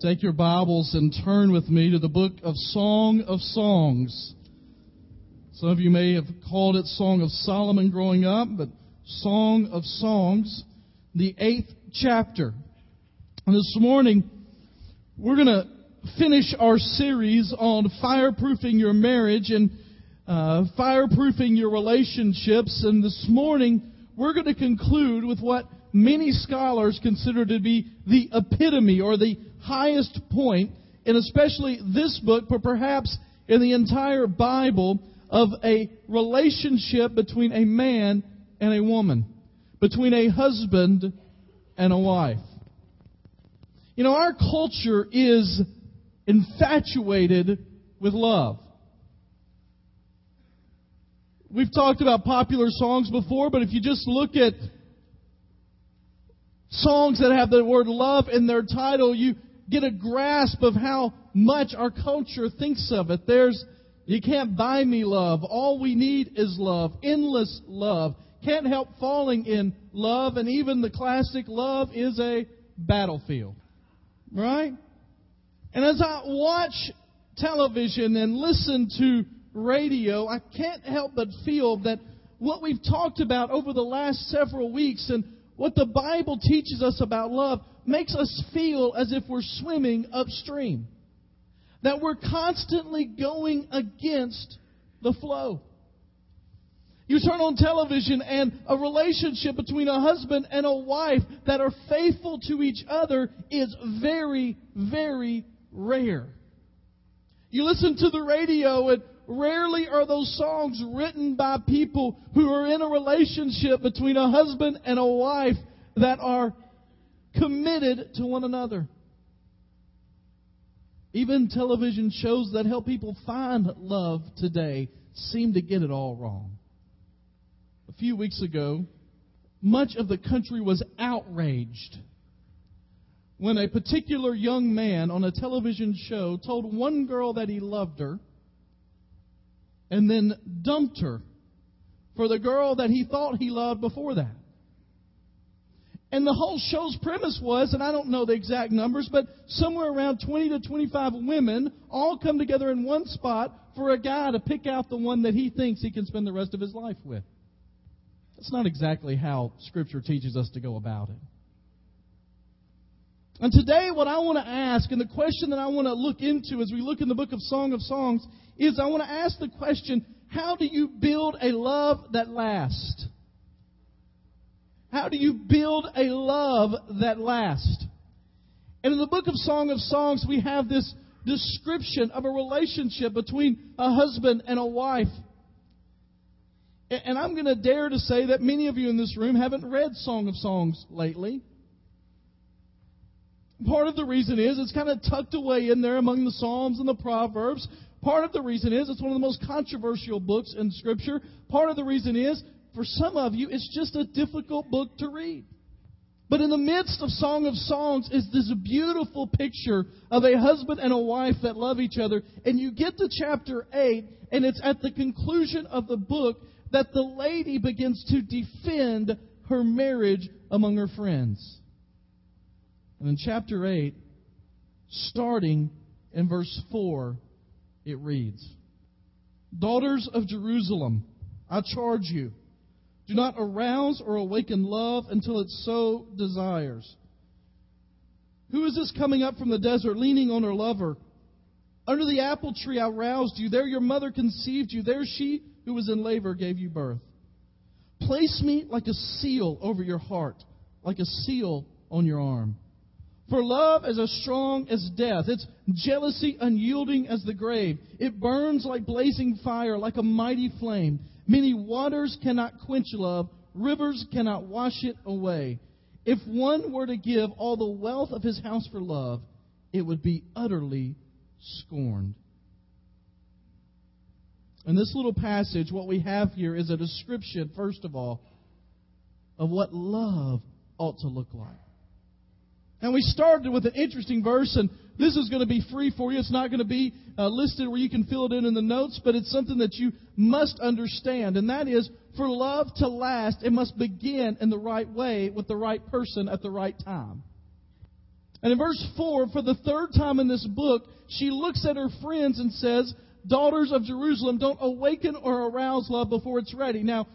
take your Bibles and turn with me to the book of Song of Songs. Some of you may have called it Song of Solomon growing up, but Song of Songs, the eighth chapter. And this morning, we're going to finish our series on fireproofing your marriage and uh, fireproofing your relationships. And this morning, we're going to conclude with what many scholars consider to be the epitome or the highest and especially this book, but perhaps in the entire Bible, of a relationship between a man and a woman, between a husband and a wife. You know, our culture is infatuated with love. We've talked about popular songs before, but if you just look at songs that have the word love in their title, you get a grasp of how much our culture thinks of it. There's, you can't buy me love. All we need is love. Endless love. Can't help falling in love. And even the classic love is a battlefield. Right? And as I watch television and listen to radio, I can't help but feel that what we've talked about over the last several weeks and what the Bible teaches us about love makes us feel as if we're swimming upstream. That we're constantly going against the flow. You turn on television and a relationship between a husband and a wife that are faithful to each other is very, very rare. You listen to the radio and rarely are those songs written by people who are in a relationship between a husband and a wife that are committed to one another. Even television shows that help people find love today seem to get it all wrong. A few weeks ago, much of the country was outraged when a particular young man on a television show told one girl that he loved her and then dumped her for the girl that he thought he loved before that. And the whole show's premise was, and I don't know the exact numbers, but somewhere around 20 to 25 women all come together in one spot for a guy to pick out the one that he thinks he can spend the rest of his life with. That's not exactly how Scripture teaches us to go about it. And today, what I want to ask, and the question that I want to look into as we look in the book of Song of Songs, is I want to ask the question how do you build a love that lasts? How do you build a love that lasts? And in the book of Song of Songs, we have this description of a relationship between a husband and a wife. And I'm going to dare to say that many of you in this room haven't read Song of Songs lately. Part of the reason is it's kind of tucked away in there among the Psalms and the Proverbs. Part of the reason is it's one of the most controversial books in Scripture. Part of the reason is, for some of you, it's just a difficult book to read. But in the midst of Song of Songs is this beautiful picture of a husband and a wife that love each other. And you get to chapter 8, and it's at the conclusion of the book that the lady begins to defend her marriage among her friends. And in chapter 8, starting in verse 4, it reads Daughters of Jerusalem, I charge you, do not arouse or awaken love until it so desires. Who is this coming up from the desert, leaning on her lover? Under the apple tree I roused you. There your mother conceived you. There she who was in labor gave you birth. Place me like a seal over your heart, like a seal on your arm. For love is as strong as death. It's jealousy unyielding as the grave. It burns like blazing fire, like a mighty flame. Many waters cannot quench love. Rivers cannot wash it away. If one were to give all the wealth of his house for love, it would be utterly scorned. In this little passage, what we have here is a description, first of all, of what love ought to look like. And we started with an interesting verse, and this is going to be free for you. It's not going to be uh, listed where you can fill it in in the notes, but it's something that you must understand. And that is, for love to last, it must begin in the right way with the right person at the right time. And in verse 4, for the third time in this book, she looks at her friends and says, Daughters of Jerusalem, don't awaken or arouse love before it's ready. Now,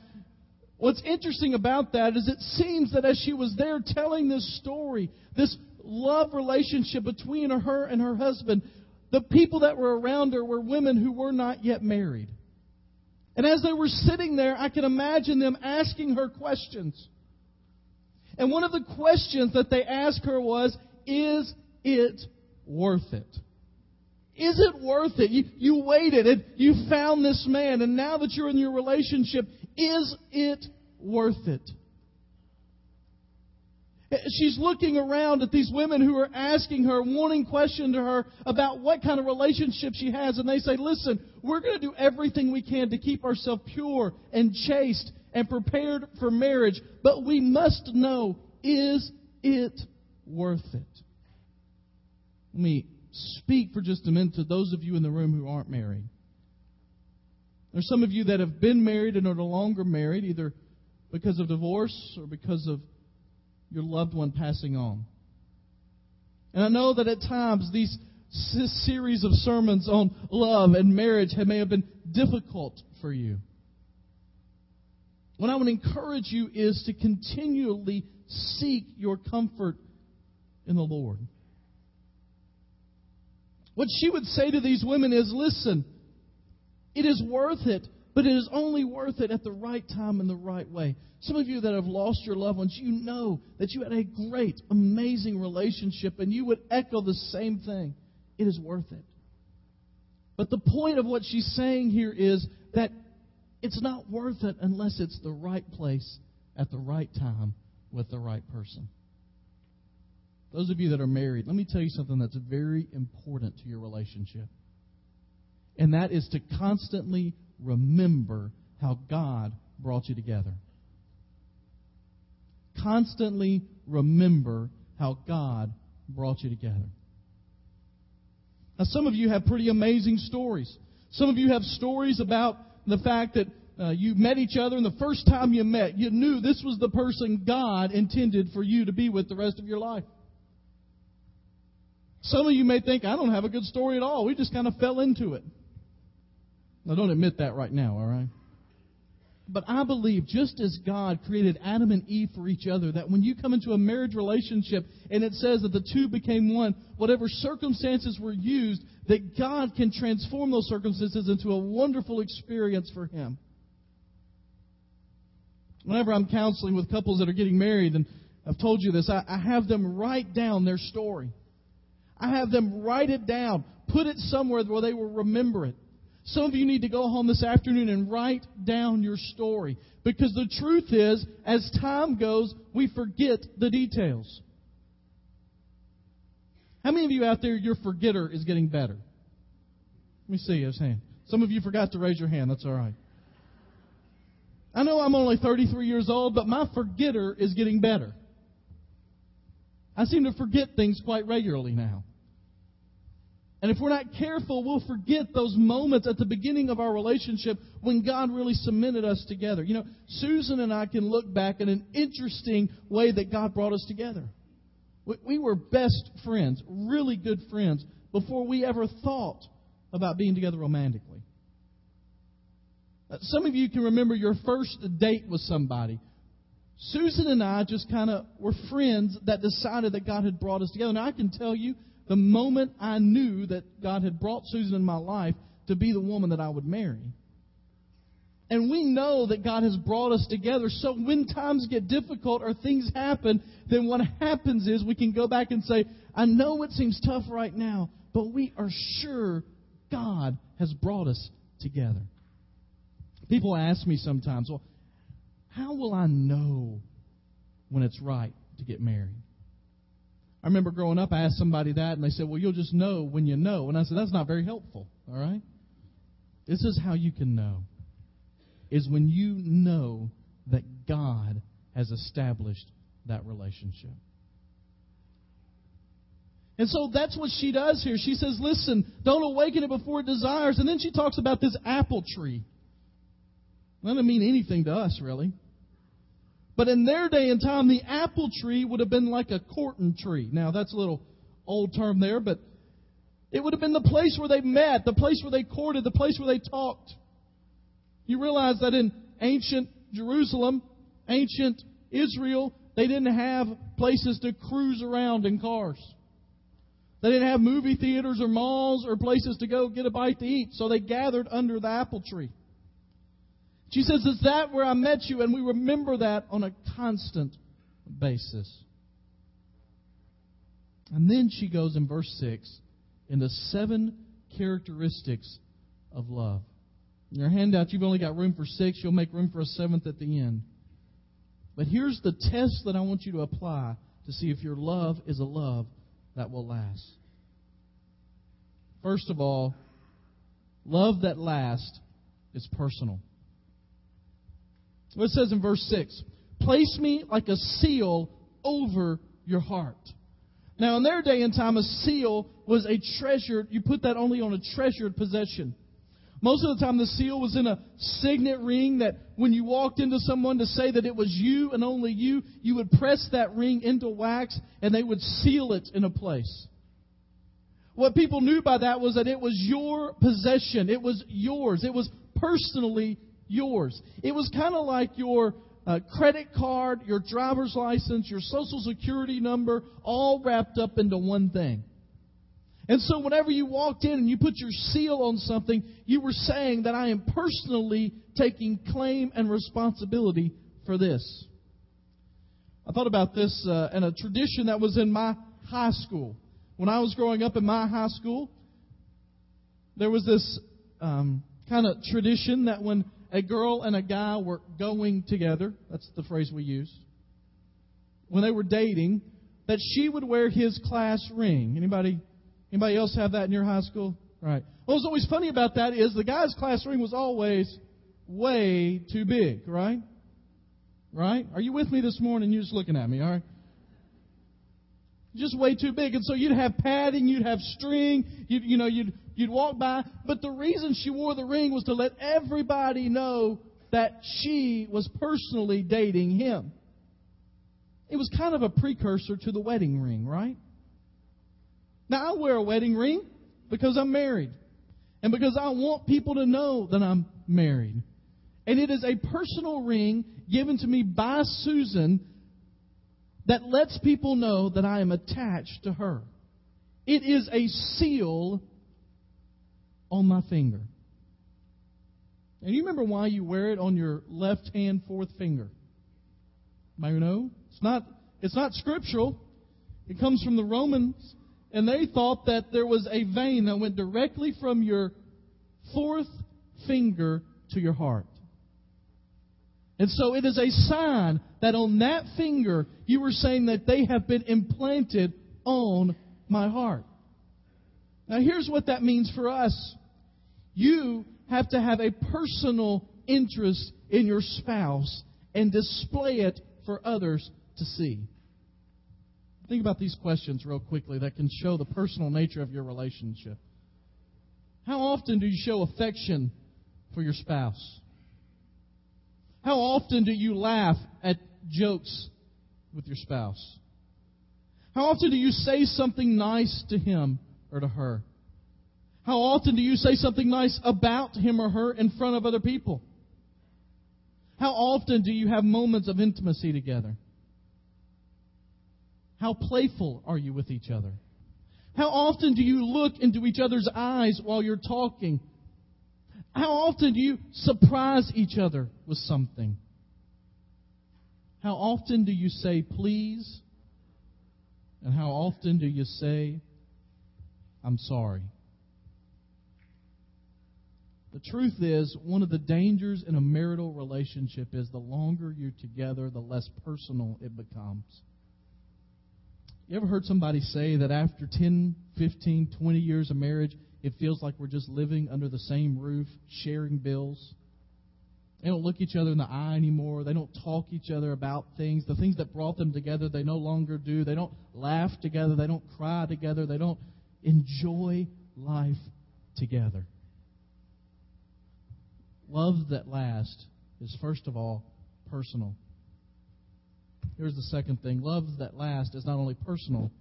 what's interesting about that is it seems that as she was there telling this story, this love relationship between her and her husband, the people that were around her were women who were not yet married. And as they were sitting there, I can imagine them asking her questions. And one of the questions that they asked her was, is it worth it? Is it worth it? You, you waited and you found this man, and now that you're in your relationship, is it worth it? She's looking around at these women who are asking her, wanting question to her about what kind of relationship she has, and they say, listen, we're going to do everything we can to keep ourselves pure and chaste and prepared for marriage, but we must know, is it worth it. Let me speak for just a minute to those of you in the room who aren't married. There's some of you that have been married and are no longer married, either because of divorce or because of your loved one passing on. And I know that at times these series of sermons on love and marriage may have been difficult for you. What I would encourage you is to continually seek your comfort in the Lord. What she would say to these women is listen, it is worth it, but it is only worth it at the right time and the right way. Some of you that have lost your loved ones, you know that you had a great, amazing relationship, and you would echo the same thing. It is worth it. But the point of what she's saying here is that it's not worth it unless it's the right place at the right time with the right person. Those of you that are married, let me tell you something that's very important to your relationship. And that is to constantly remember how God brought you together. Constantly remember how God brought you together. Now, some of you have pretty amazing stories. Some of you have stories about the fact that uh, you met each other, and the first time you met, you knew this was the person God intended for you to be with the rest of your life. Some of you may think, I don't have a good story at all. We just kind of fell into it. Now, don't admit that right now, all right? But I believe just as God created Adam and Eve for each other, that when you come into a marriage relationship and it says that the two became one, whatever circumstances were used, that God can transform those circumstances into a wonderful experience for Him. Whenever I'm counseling with couples that are getting married, and I've told you this, I, I have them write down their story. I have them write it down, put it somewhere where they will remember it. Some of you need to go home this afternoon and write down your story. Because the truth is, as time goes, we forget the details. How many of you out there, your forgetter is getting better? Let me see his hand. Some of you forgot to raise your hand. That's all right. I know I'm only 33 years old, but my forgetter is getting better. I seem to forget things quite regularly now. And if we're not careful, we'll forget those moments at the beginning of our relationship when God really cemented us together. You know, Susan and I can look back in an interesting way that God brought us together. We were best friends, really good friends, before we ever thought about being together romantically. Uh, some of you can remember your first date with somebody. Susan and I just kind of were friends that decided that God had brought us together. And I can tell you, the moment I knew that God had brought Susan in my life to be the woman that I would marry. And we know that God has brought us together. So when times get difficult or things happen, then what happens is we can go back and say, I know it seems tough right now, but we are sure God has brought us together. People ask me sometimes, well, how will I know when it's right to get married? I remember growing up, I asked somebody that, and they said, Well, you'll just know when you know. And I said, That's not very helpful, all right? This is how you can know, is when you know that God has established that relationship. And so that's what she does here. She says, Listen, don't awaken it before it desires. And then she talks about this apple tree. That doesn't mean anything to us, really. But in their day and time, the apple tree would have been like a courting tree. Now, that's a little old term there, but it would have been the place where they met, the place where they courted, the place where they talked. You realize that in ancient Jerusalem, ancient Israel, they didn't have places to cruise around in cars. They didn't have movie theaters or malls or places to go get a bite to eat, so they gathered under the apple tree. She says, Is that where I met you? And we remember that on a constant basis. And then she goes in verse 6 into seven characteristics of love. In your handout, you've only got room for six. You'll make room for a seventh at the end. But here's the test that I want you to apply to see if your love is a love that will last. First of all, love that lasts is personal. It says in verse 6 Place me like a seal over your heart. Now, in their day and time, a seal was a treasured, you put that only on a treasured possession. Most of the time, the seal was in a signet ring that when you walked into someone to say that it was you and only you, you would press that ring into wax and they would seal it in a place. What people knew by that was that it was your possession. It was yours. It was personally yours. It was kind of like your uh, credit card, your driver's license, your social security number, all wrapped up into one thing. And so, whenever you walked in and you put your seal on something, you were saying that I am personally taking claim and responsibility for this. I thought about this uh, and a tradition that was in my high school. When I was growing up in my high school, there was this um, kind of tradition that when a girl and a guy were going together, that's the phrase we use, when they were dating, that she would wear his class ring. Anybody Anybody else have that in your high school? Right. What was always funny about that is the guy's class ring was always way too big, right? Right? Are you with me this morning? You're just looking at me, all right? Just way too big. And so you'd have padding, you'd have string, you'd, you know, you'd, you'd walk by. But the reason she wore the ring was to let everybody know that she was personally dating him. It was kind of a precursor to the wedding ring, right? Now, I wear a wedding ring because I'm married. And because I want people to know that I'm married. And it is a personal ring given to me by Susan that lets people know that I am attached to her. It is a seal on my finger. And you remember why you wear it on your left hand fourth finger? Anybody know? It's not, it's not scriptural. It comes from the Romans and they thought that there was a vein that went directly from your fourth finger to your heart. And so it is a sign that on that finger you were saying that they have been implanted on my heart. Now here's what that means for us. You have to have a personal interest in your spouse and display it for others to see. Think about these questions real quickly that can show the personal nature of your relationship. How often do you show affection for your spouse? How often do you laugh at jokes with your spouse? How often do you say something nice to him or to her? How often do you say something nice about him or her in front of other people? How often do you have moments of intimacy together? How playful are you with each other? How often do you look into each other's eyes while you're talking? How often do you surprise each other with something? How often do you say please? And how often do you say, I'm sorry? The truth is, one of the dangers in a marital relationship is the longer you're together, the less personal it becomes. You ever heard somebody say that after 10, 15, 20 years of marriage, it feels like we're just living under the same roof, sharing bills? They don't look each other in the eye anymore. They don't talk each other about things. The things that brought them together, they no longer do. They don't laugh together. They don't cry together. They don't enjoy life together. Love that lasts is, first of all, personal. Here's the second thing love that lasts is not only personal,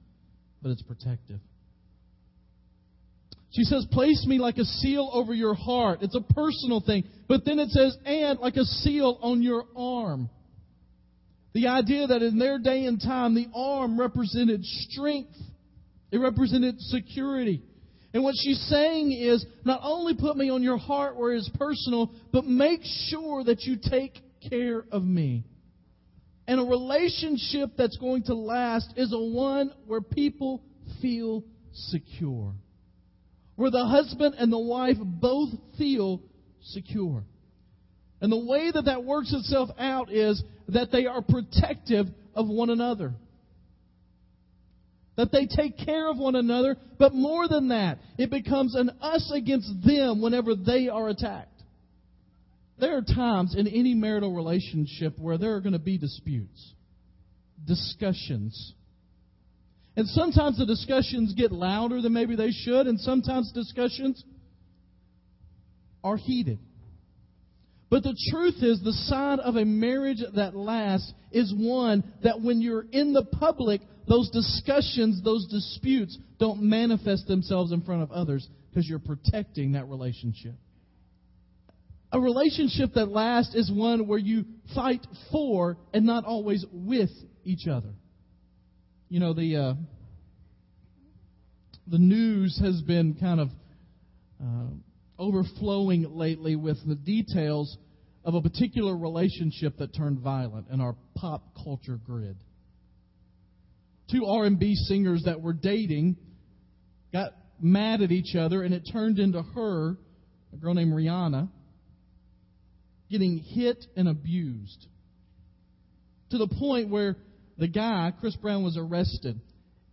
but it's protective. She says, Place me like a seal over your heart. It's a personal thing. But then it says, and like a seal on your arm. The idea that in their day and time, the arm represented strength, it represented security. And what she's saying is not only put me on your heart where it's personal, but make sure that you take care of me. And a relationship that's going to last is a one where people feel secure. Where the husband and the wife both feel secure. And the way that that works itself out is that they are protective of one another. That they take care of one another, but more than that, it becomes an us against them whenever they are attacked. There are times in any marital relationship where there are going to be disputes, discussions. And sometimes the discussions get louder than maybe they should, and sometimes discussions are heated. But the truth is, the sign of a marriage that lasts is one that when you're in the public, those discussions, those disputes don't manifest themselves in front of others because you're protecting that relationship. A relationship that lasts is one where you fight for and not always with each other. You know, the, uh, the news has been kind of uh, overflowing lately with the details of a particular relationship that turned violent in our pop culture grid. Two R&B singers that were dating got mad at each other and it turned into her, a girl named Rihanna, getting hit and abused to the point where the guy, Chris Brown, was arrested.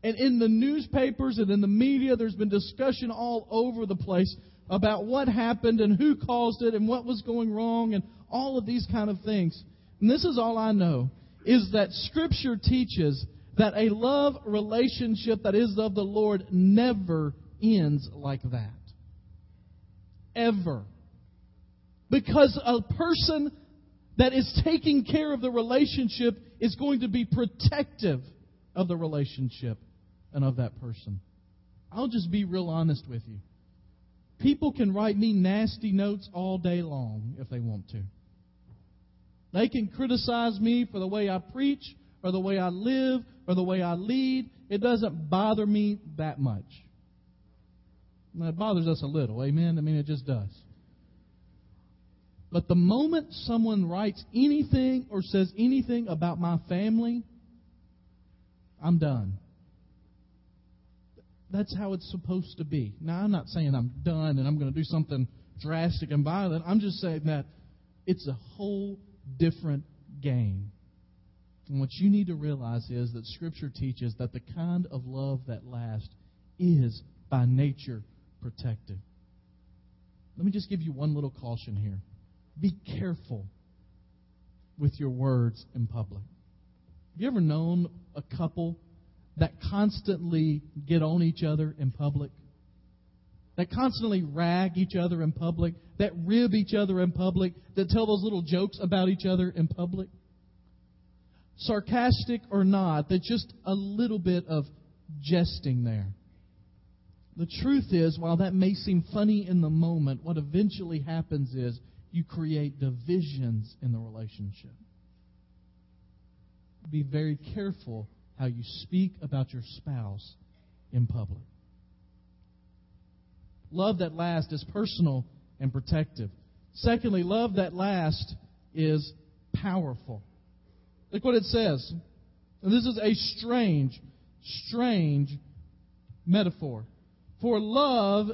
And in the newspapers and in the media, there's been discussion all over the place about what happened and who caused it and what was going wrong and all of these kind of things. And this is all I know is that Scripture teaches that a love relationship that is of the Lord never ends like that. Ever. Because a person that is taking care of the relationship is going to be protective of the relationship and of that person. I'll just be real honest with you. People can write me nasty notes all day long if they want to. They can criticize me for the way I preach or the way I live or the way I lead. It doesn't bother me that much. it bothers us a little, amen? I mean, it just does. But the moment someone writes anything or says anything about my family, I'm done. That's how it's supposed to be. Now, I'm not saying I'm done and I'm going to do something drastic and violent. I'm just saying that it's a whole different game. And what you need to realize is that Scripture teaches that the kind of love that lasts is by nature protective. Let me just give you one little caution here. Be careful with your words in public. Have you ever known a couple that constantly get on each other in public? That constantly rag each other in public? That rib each other in public? That tell those little jokes about each other in public? Sarcastic or not, that just a little bit of jesting there. The truth is, while that may seem funny in the moment, what eventually happens is you create divisions in the relationship. Be very careful how you speak about your spouse in public. Love that lasts is personal and protective. Secondly, love that lasts is powerful. Look what it says. And this is a strange, strange metaphor. For love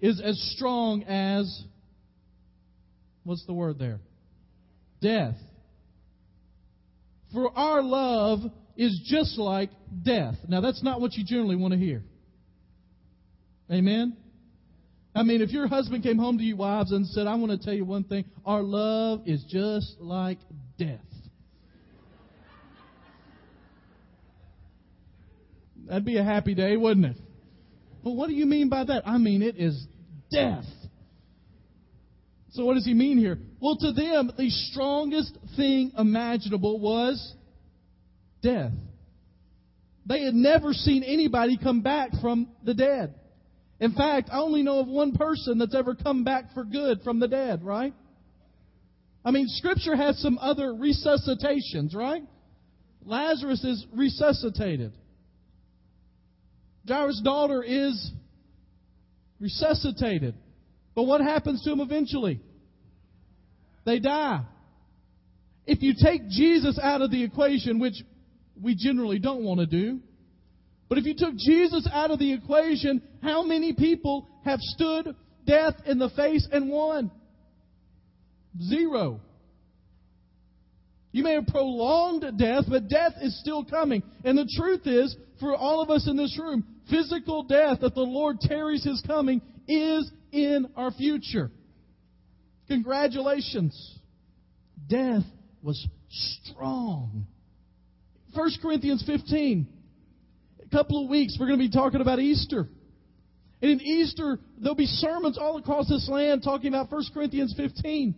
is as strong as What's the word there? Death. For our love is just like death. Now, that's not what you generally want to hear. Amen? I mean, if your husband came home to you, wives, and said, I want to tell you one thing, our love is just like death. That'd be a happy day, wouldn't it? Well, what do you mean by that? I mean, it is death. So, what does he mean here? Well, to them, the strongest thing imaginable was death. They had never seen anybody come back from the dead. In fact, I only know of one person that's ever come back for good from the dead, right? I mean, Scripture has some other resuscitations, right? Lazarus is resuscitated. Jairus' daughter is resuscitated. But what happens to them eventually? They die. If you take Jesus out of the equation, which we generally don't want to do, but if you took Jesus out of the equation, how many people have stood death in the face and won? Zero. You may have prolonged death, but death is still coming. And the truth is, for all of us in this room, physical death, that the Lord tarries his coming, is in our future. Congratulations. Death was strong. 1 Corinthians 15. A couple of weeks, we're going to be talking about Easter. And in Easter, there'll be sermons all across this land talking about 1 Corinthians 15.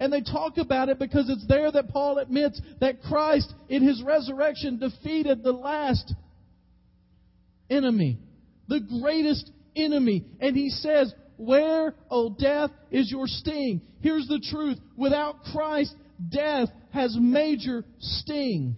And they talk about it because it's there that Paul admits that Christ, in his resurrection, defeated the last enemy, the greatest enemy. And he says, Where, O death, is your sting? Here's the truth. Without Christ, death has major sting.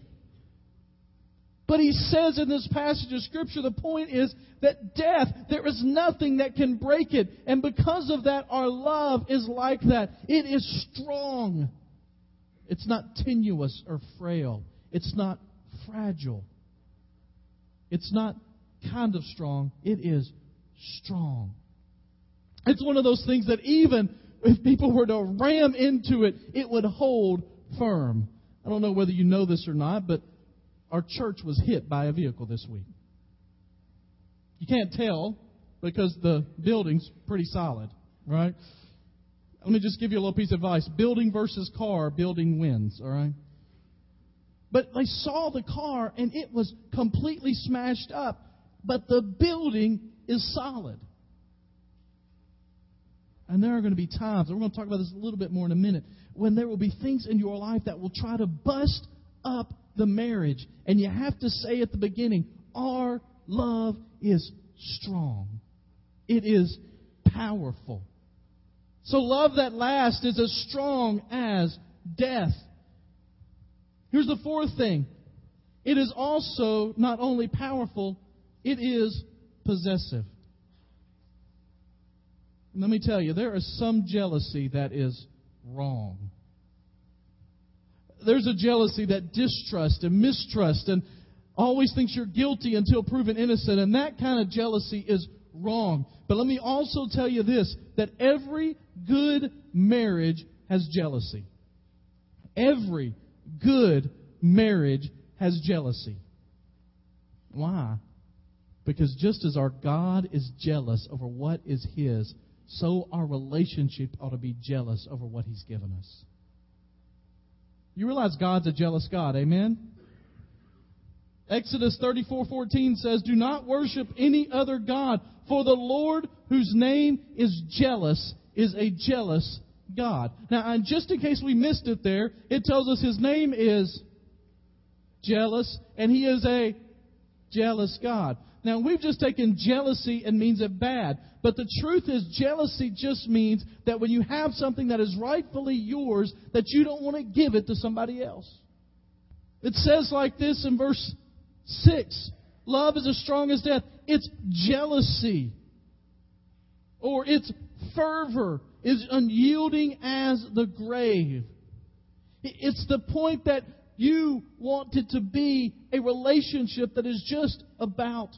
But he says in this passage of Scripture, the point is that death, there is nothing that can break it. And because of that, our love is like that. It is strong. It's not tenuous or frail. It's not fragile. It's not kind of strong. It is strong. It's one of those things that even if people were to ram into it, it would hold firm. I don't know whether you know this or not, but our church was hit by a vehicle this week. You can't tell because the building's pretty solid, right? Let me just give you a little piece of advice. Building versus car, building wins, all right? But they saw the car and it was completely smashed up, but the building is solid. And there are going to be times, and we're going to talk about this a little bit more in a minute, when there will be things in your life that will try to bust up the marriage. And you have to say at the beginning, our love is strong. It is powerful. So love that lasts is as strong as death. Here's the fourth thing. It is also not only powerful, it is possessive. let me tell you, there is some jealousy that is wrong there's a jealousy that distrust and mistrust and always thinks you're guilty until proven innocent. And that kind of jealousy is wrong. But let me also tell you this that every good marriage has jealousy. Every good marriage has jealousy. Why? Because just as our God is jealous over what is His, so our relationship ought to be jealous over what He's given us. You realize God's a jealous God, amen? Exodus 34:14 says, "Do not worship any other god, for the Lord, whose name is jealous, is a jealous God." Now, just in case we missed it there, it tells us his name is jealous, and he is a jealous God. Now, we've just taken jealousy and means it bad. But the truth is, jealousy just means that when you have something that is rightfully yours, that you don't want to give it to somebody else. It says like this in verse 6 Love is as strong as death. It's jealousy. Or its fervor is unyielding as the grave. It's the point that you want it to be a relationship that is just about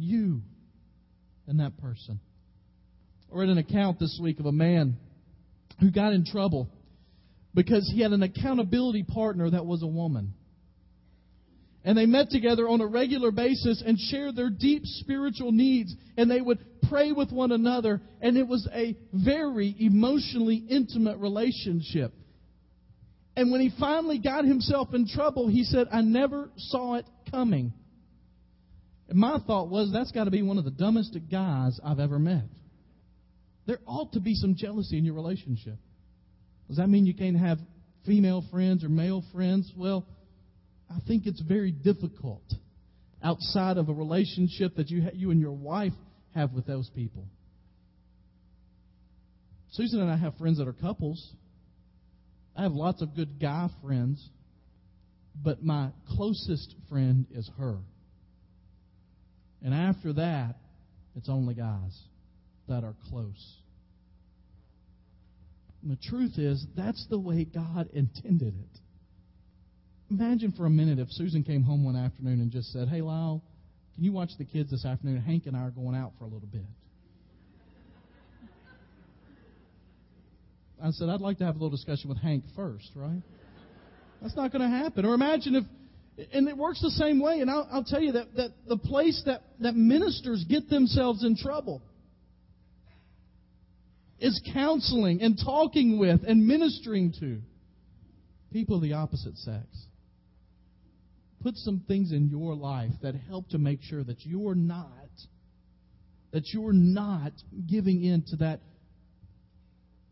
you and that person. I read an account this week of a man who got in trouble because he had an accountability partner that was a woman. And they met together on a regular basis and shared their deep spiritual needs. And they would pray with one another. And it was a very emotionally intimate relationship. And when he finally got himself in trouble, he said, I never saw it coming. And my thought was, that's got to be one of the dumbest guys I've ever met. There ought to be some jealousy in your relationship. Does that mean you can't have female friends or male friends? Well, I think it's very difficult. outside of a relationship that you, you and your wife have with those people. Susan and I have friends that are couples. I have lots of good guy friends, but my closest friend is her. And after that, it's only guys that are close. And the truth is, that's the way God intended it. Imagine for a minute if Susan came home one afternoon and just said, Hey, Lyle, can you watch the kids this afternoon? Hank and I are going out for a little bit. I said, I'd like to have a little discussion with Hank first, right? That's not going to happen. Or imagine if, and it works the same way. And I'll, I'll tell you that, that the place that, that ministers get themselves in trouble is counseling and talking with and ministering to people of the opposite sex. Put some things in your life that help to make sure that you're not that you're not giving in to that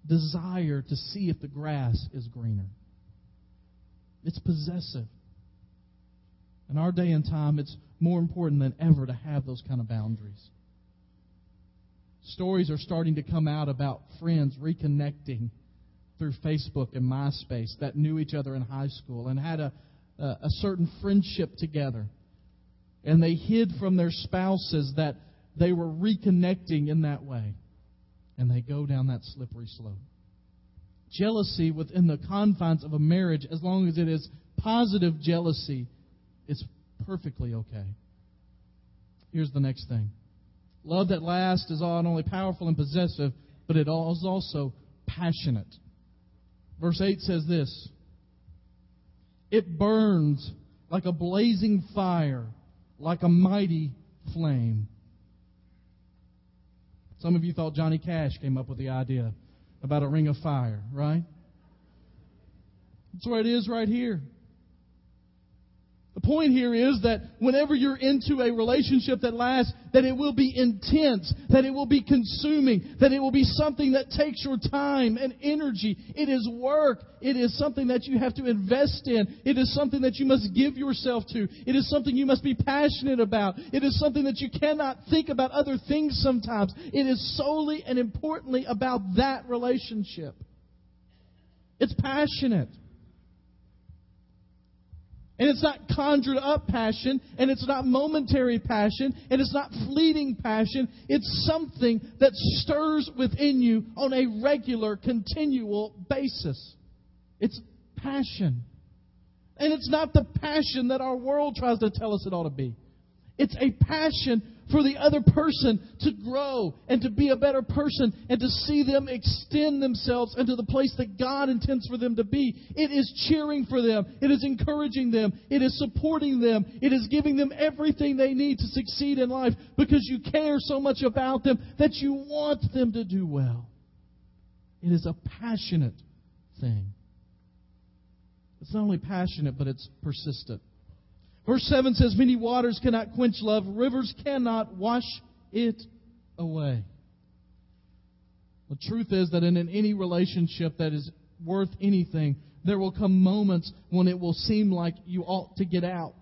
desire to see if the grass is greener. It's possessive. In our day and time, it's more important than ever to have those kind of boundaries. Stories are starting to come out about friends reconnecting through Facebook and MySpace that knew each other in high school and had a, a, a certain friendship together. And they hid from their spouses that they were reconnecting in that way. And they go down that slippery slope. Jealousy within the confines of a marriage, as long as it is positive jealousy, is perfectly okay. Here's the next thing Love that lasts is not only powerful and possessive, but it is also passionate. Verse 8 says this It burns like a blazing fire, like a mighty flame. Some of you thought Johnny Cash came up with the idea about a ring of fire, right? That's what it is right here. The point here is that whenever you're into a relationship that lasts, that it will be intense, that it will be consuming, that it will be something that takes your time and energy. It is work. It is something that you have to invest in. It is something that you must give yourself to. It is something you must be passionate about. It is something that you cannot think about other things sometimes. It is solely and importantly about that relationship. It's passionate. And it's not conjured up passion, and it's not momentary passion, and it's not fleeting passion. It's something that stirs within you on a regular, continual basis. It's passion. And it's not the passion that our world tries to tell us it ought to be. It's a passion for the other person to grow and to be a better person and to see them extend themselves into the place that God intends for them to be. It is cheering for them. It is encouraging them. It is supporting them. It is giving them everything they need to succeed in life because you care so much about them that you want them to do well. It is a passionate thing. It's not only passionate, but it's persistent. Verse 7 says, Many waters cannot quench love, rivers cannot wash it away. The truth is that in any relationship that is worth anything, there will come moments when it will seem like you ought to get out.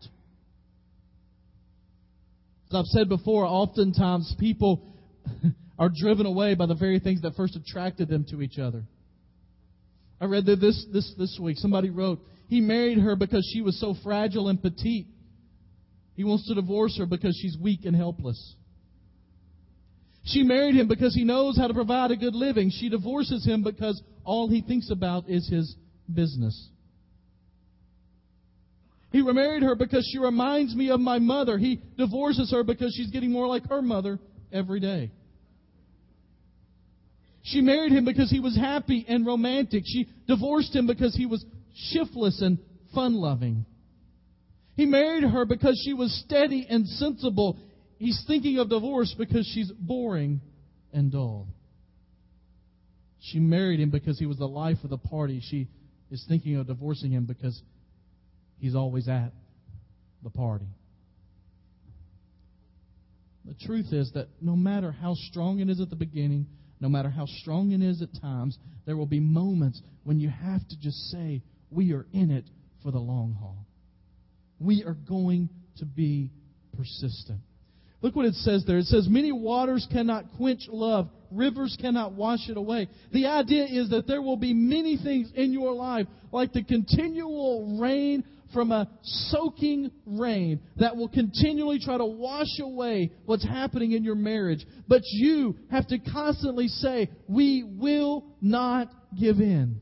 As I've said before, oftentimes people are driven away by the very things that first attracted them to each other. I read this this this week. Somebody wrote, he married her because she was so fragile and petite. He wants to divorce her because she's weak and helpless. She married him because he knows how to provide a good living. She divorces him because all he thinks about is his business. He remarried her because she reminds me of my mother. He divorces her because she's getting more like her mother every day. She married him because he was happy and romantic. She divorced him because he was shiftless and fun loving. He married her because she was steady and sensible. He's thinking of divorce because she's boring and dull. She married him because he was the life of the party. She is thinking of divorcing him because he's always at the party. The truth is that no matter how strong it is at the beginning, no matter how strong it is at times, there will be moments when you have to just say, We are in it for the long haul we are going to be persistent. Look what it says there. It says, Many waters cannot quench love, rivers cannot wash it away. The idea is that there will be many things in your life, like the continual rain from a soaking rain that will continually try to wash away what's happening in your marriage. But you have to constantly say, We will not give in.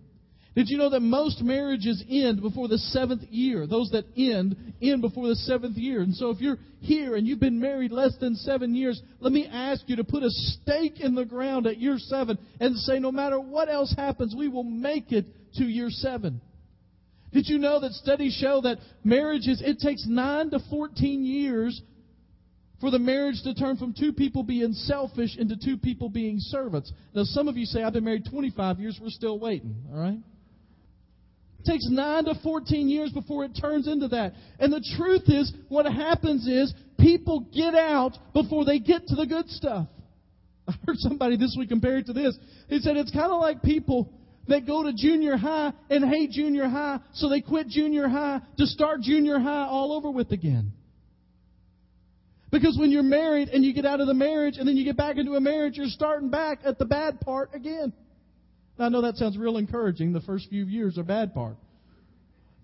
Did you know that most marriages end before the seventh year? Those that end, end before the seventh year. And so if you're here and you've been married less than seven years, let me ask you to put a stake in the ground at year seven and say, no matter what else happens, we will make it to year seven. Did you know that studies show that marriages, it takes 9 to 14 years for the marriage to turn from two people being selfish into two people being servants? Now, some of you say, I've been married 25 years, we're still waiting, all right? It takes 9 to 14 years before it turns into that. And the truth is, what happens is people get out before they get to the good stuff. I heard somebody this week compare it to this. He said it's kind of like people that go to junior high and hate junior high, so they quit junior high to start junior high all over with again. Because when you're married and you get out of the marriage and then you get back into a marriage, you're starting back at the bad part again. I know that sounds real encouraging. The first few years are bad part.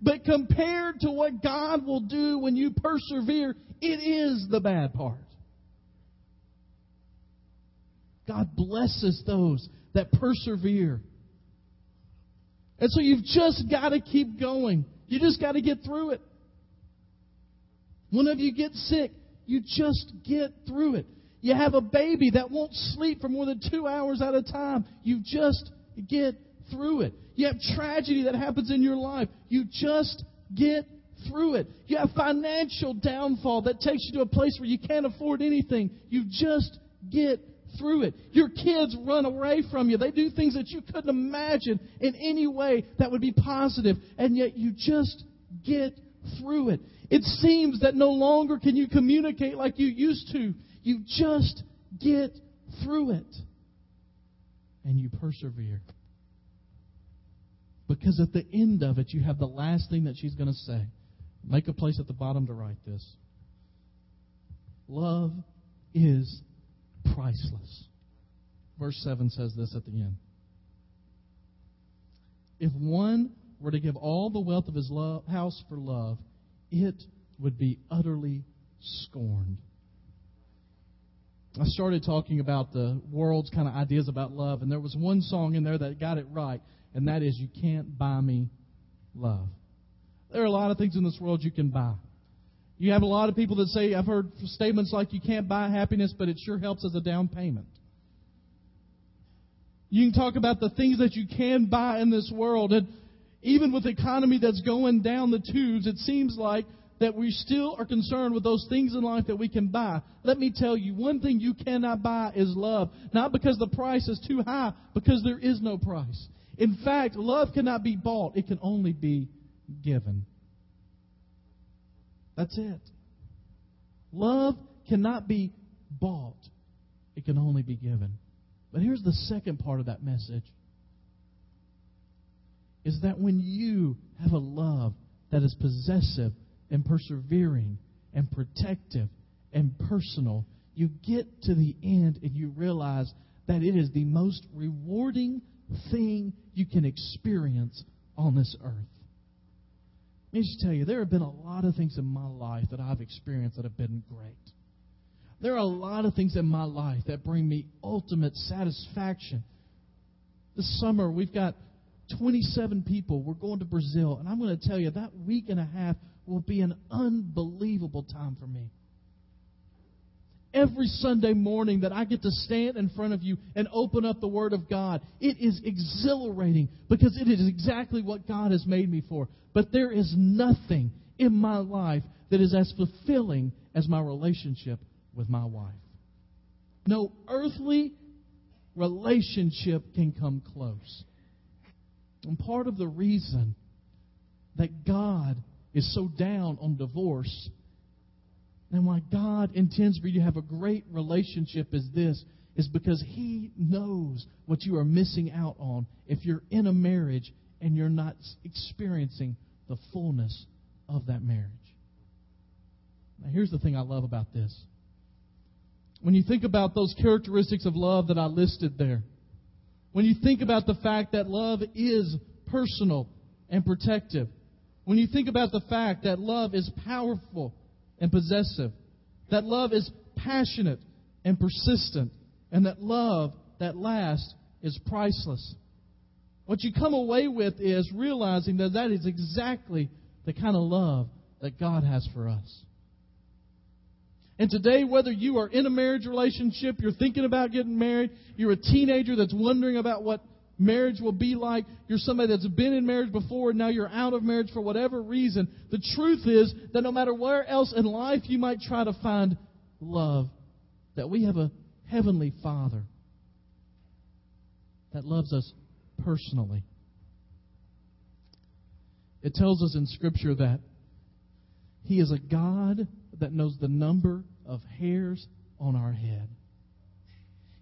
But compared to what God will do when you persevere, it is the bad part. God blesses those that persevere. And so you've just got to keep going. You just got to get through it. Whenever you get sick, you just get through it. You have a baby that won't sleep for more than two hours at a time. You just get through it. You have tragedy that happens in your life. You just get through it. You have financial downfall that takes you to a place where you can't afford anything. You just get through it. Your kids run away from you. They do things that you couldn't imagine in any way that would be positive, and yet you just get through it. It seems that no longer can you communicate like you used to. You just get through it. And you persevere. Because at the end of it, you have the last thing that she's going to say. Make a place at the bottom to write this. Love is priceless. Verse 7 says this at the end. If one were to give all the wealth of his love, house for love, it would be utterly scorned. I started talking about the world's kind of ideas about love, and there was one song in there that got it right, and that is You Can't Buy Me Love. There are a lot of things in this world you can buy. You have a lot of people that say, I've heard statements like, you can't buy happiness, but it sure helps as a down payment. You can talk about the things that you can buy in this world. And even with the economy that's going down the tubes, it seems like that we still are concerned with those things in life that we can buy. Let me tell you, one thing you cannot buy is love. Not because the price is too high, because there is no price. In fact, love cannot be bought, it can only be given. That's it. Love cannot be bought, it can only be given. But here's the second part of that message is that when you have a love that is possessive and persevering and protective and personal, you get to the end and you realize that it is the most rewarding thing you can experience on this earth. Let me just tell you, there have been a lot of things in my life that I've experienced that have been great. There are a lot of things in my life that bring me ultimate satisfaction. This summer, we've got 27 people. We're going to Brazil. And I'm going to tell you, that week and a half will be an unbelievable time for me every Sunday morning that I get to stand in front of you and open up the Word of God. It is exhilarating because it is exactly what God has made me for. But there is nothing in my life that is as fulfilling as my relationship with my wife. No earthly relationship can come close. And part of the reason that God is so down on divorce and why God intends for you to have a great relationship is this is because He knows what you are missing out on if you're in a marriage and you're not experiencing the fullness of that marriage. Now, here's the thing I love about this. When you think about those characteristics of love that I listed there, when you think about the fact that love is personal and protective, when you think about the fact that love is powerful and possessive, that love is passionate and persistent, and that love that lasts is priceless. What you come away with is realizing that that is exactly the kind of love that God has for us. And today, whether you are in a marriage relationship, you're thinking about getting married, you're a teenager that's wondering about what marriage will be like, you're somebody that's been in marriage before and now you're out of marriage for whatever reason, the truth is that no matter where else in life you might try to find love, that we have a heavenly Father that loves us personally. It tells us in Scripture that He is a God that knows the number of hairs on our head.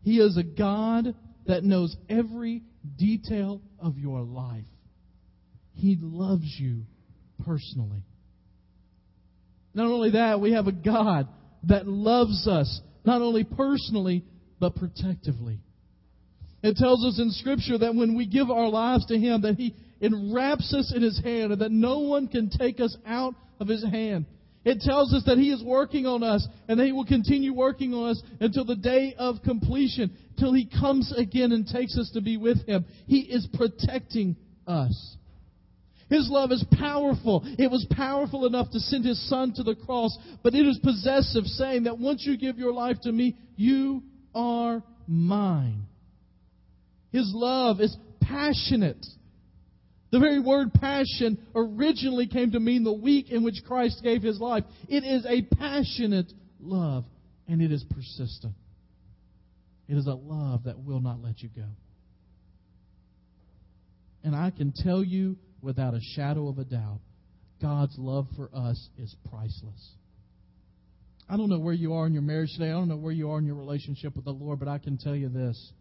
He is a God that knows every detail of your life. He loves you personally. Not only that, we have a God that loves us, not only personally, but protectively. It tells us in Scripture that when we give our lives to Him, that He enwraps us in His hand and that no one can take us out of His hand. It tells us that He is working on us and that He will continue working on us until the day of completion, till He comes again and takes us to be with Him. He is protecting us. His love is powerful. It was powerful enough to send His Son to the cross, but it is possessive, saying that once you give your life to me, you are mine. His love is passionate. The very word passion originally came to mean the week in which Christ gave his life. It is a passionate love, and it is persistent. It is a love that will not let you go. And I can tell you without a shadow of a doubt, God's love for us is priceless. I don't know where you are in your marriage today. I don't know where you are in your relationship with the Lord, but I can tell you this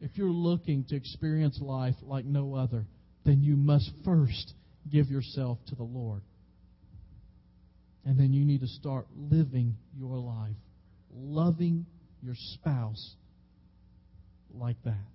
if you're looking to experience life like no other, then you must first give yourself to the Lord. And then you need to start living your life, loving your spouse like that.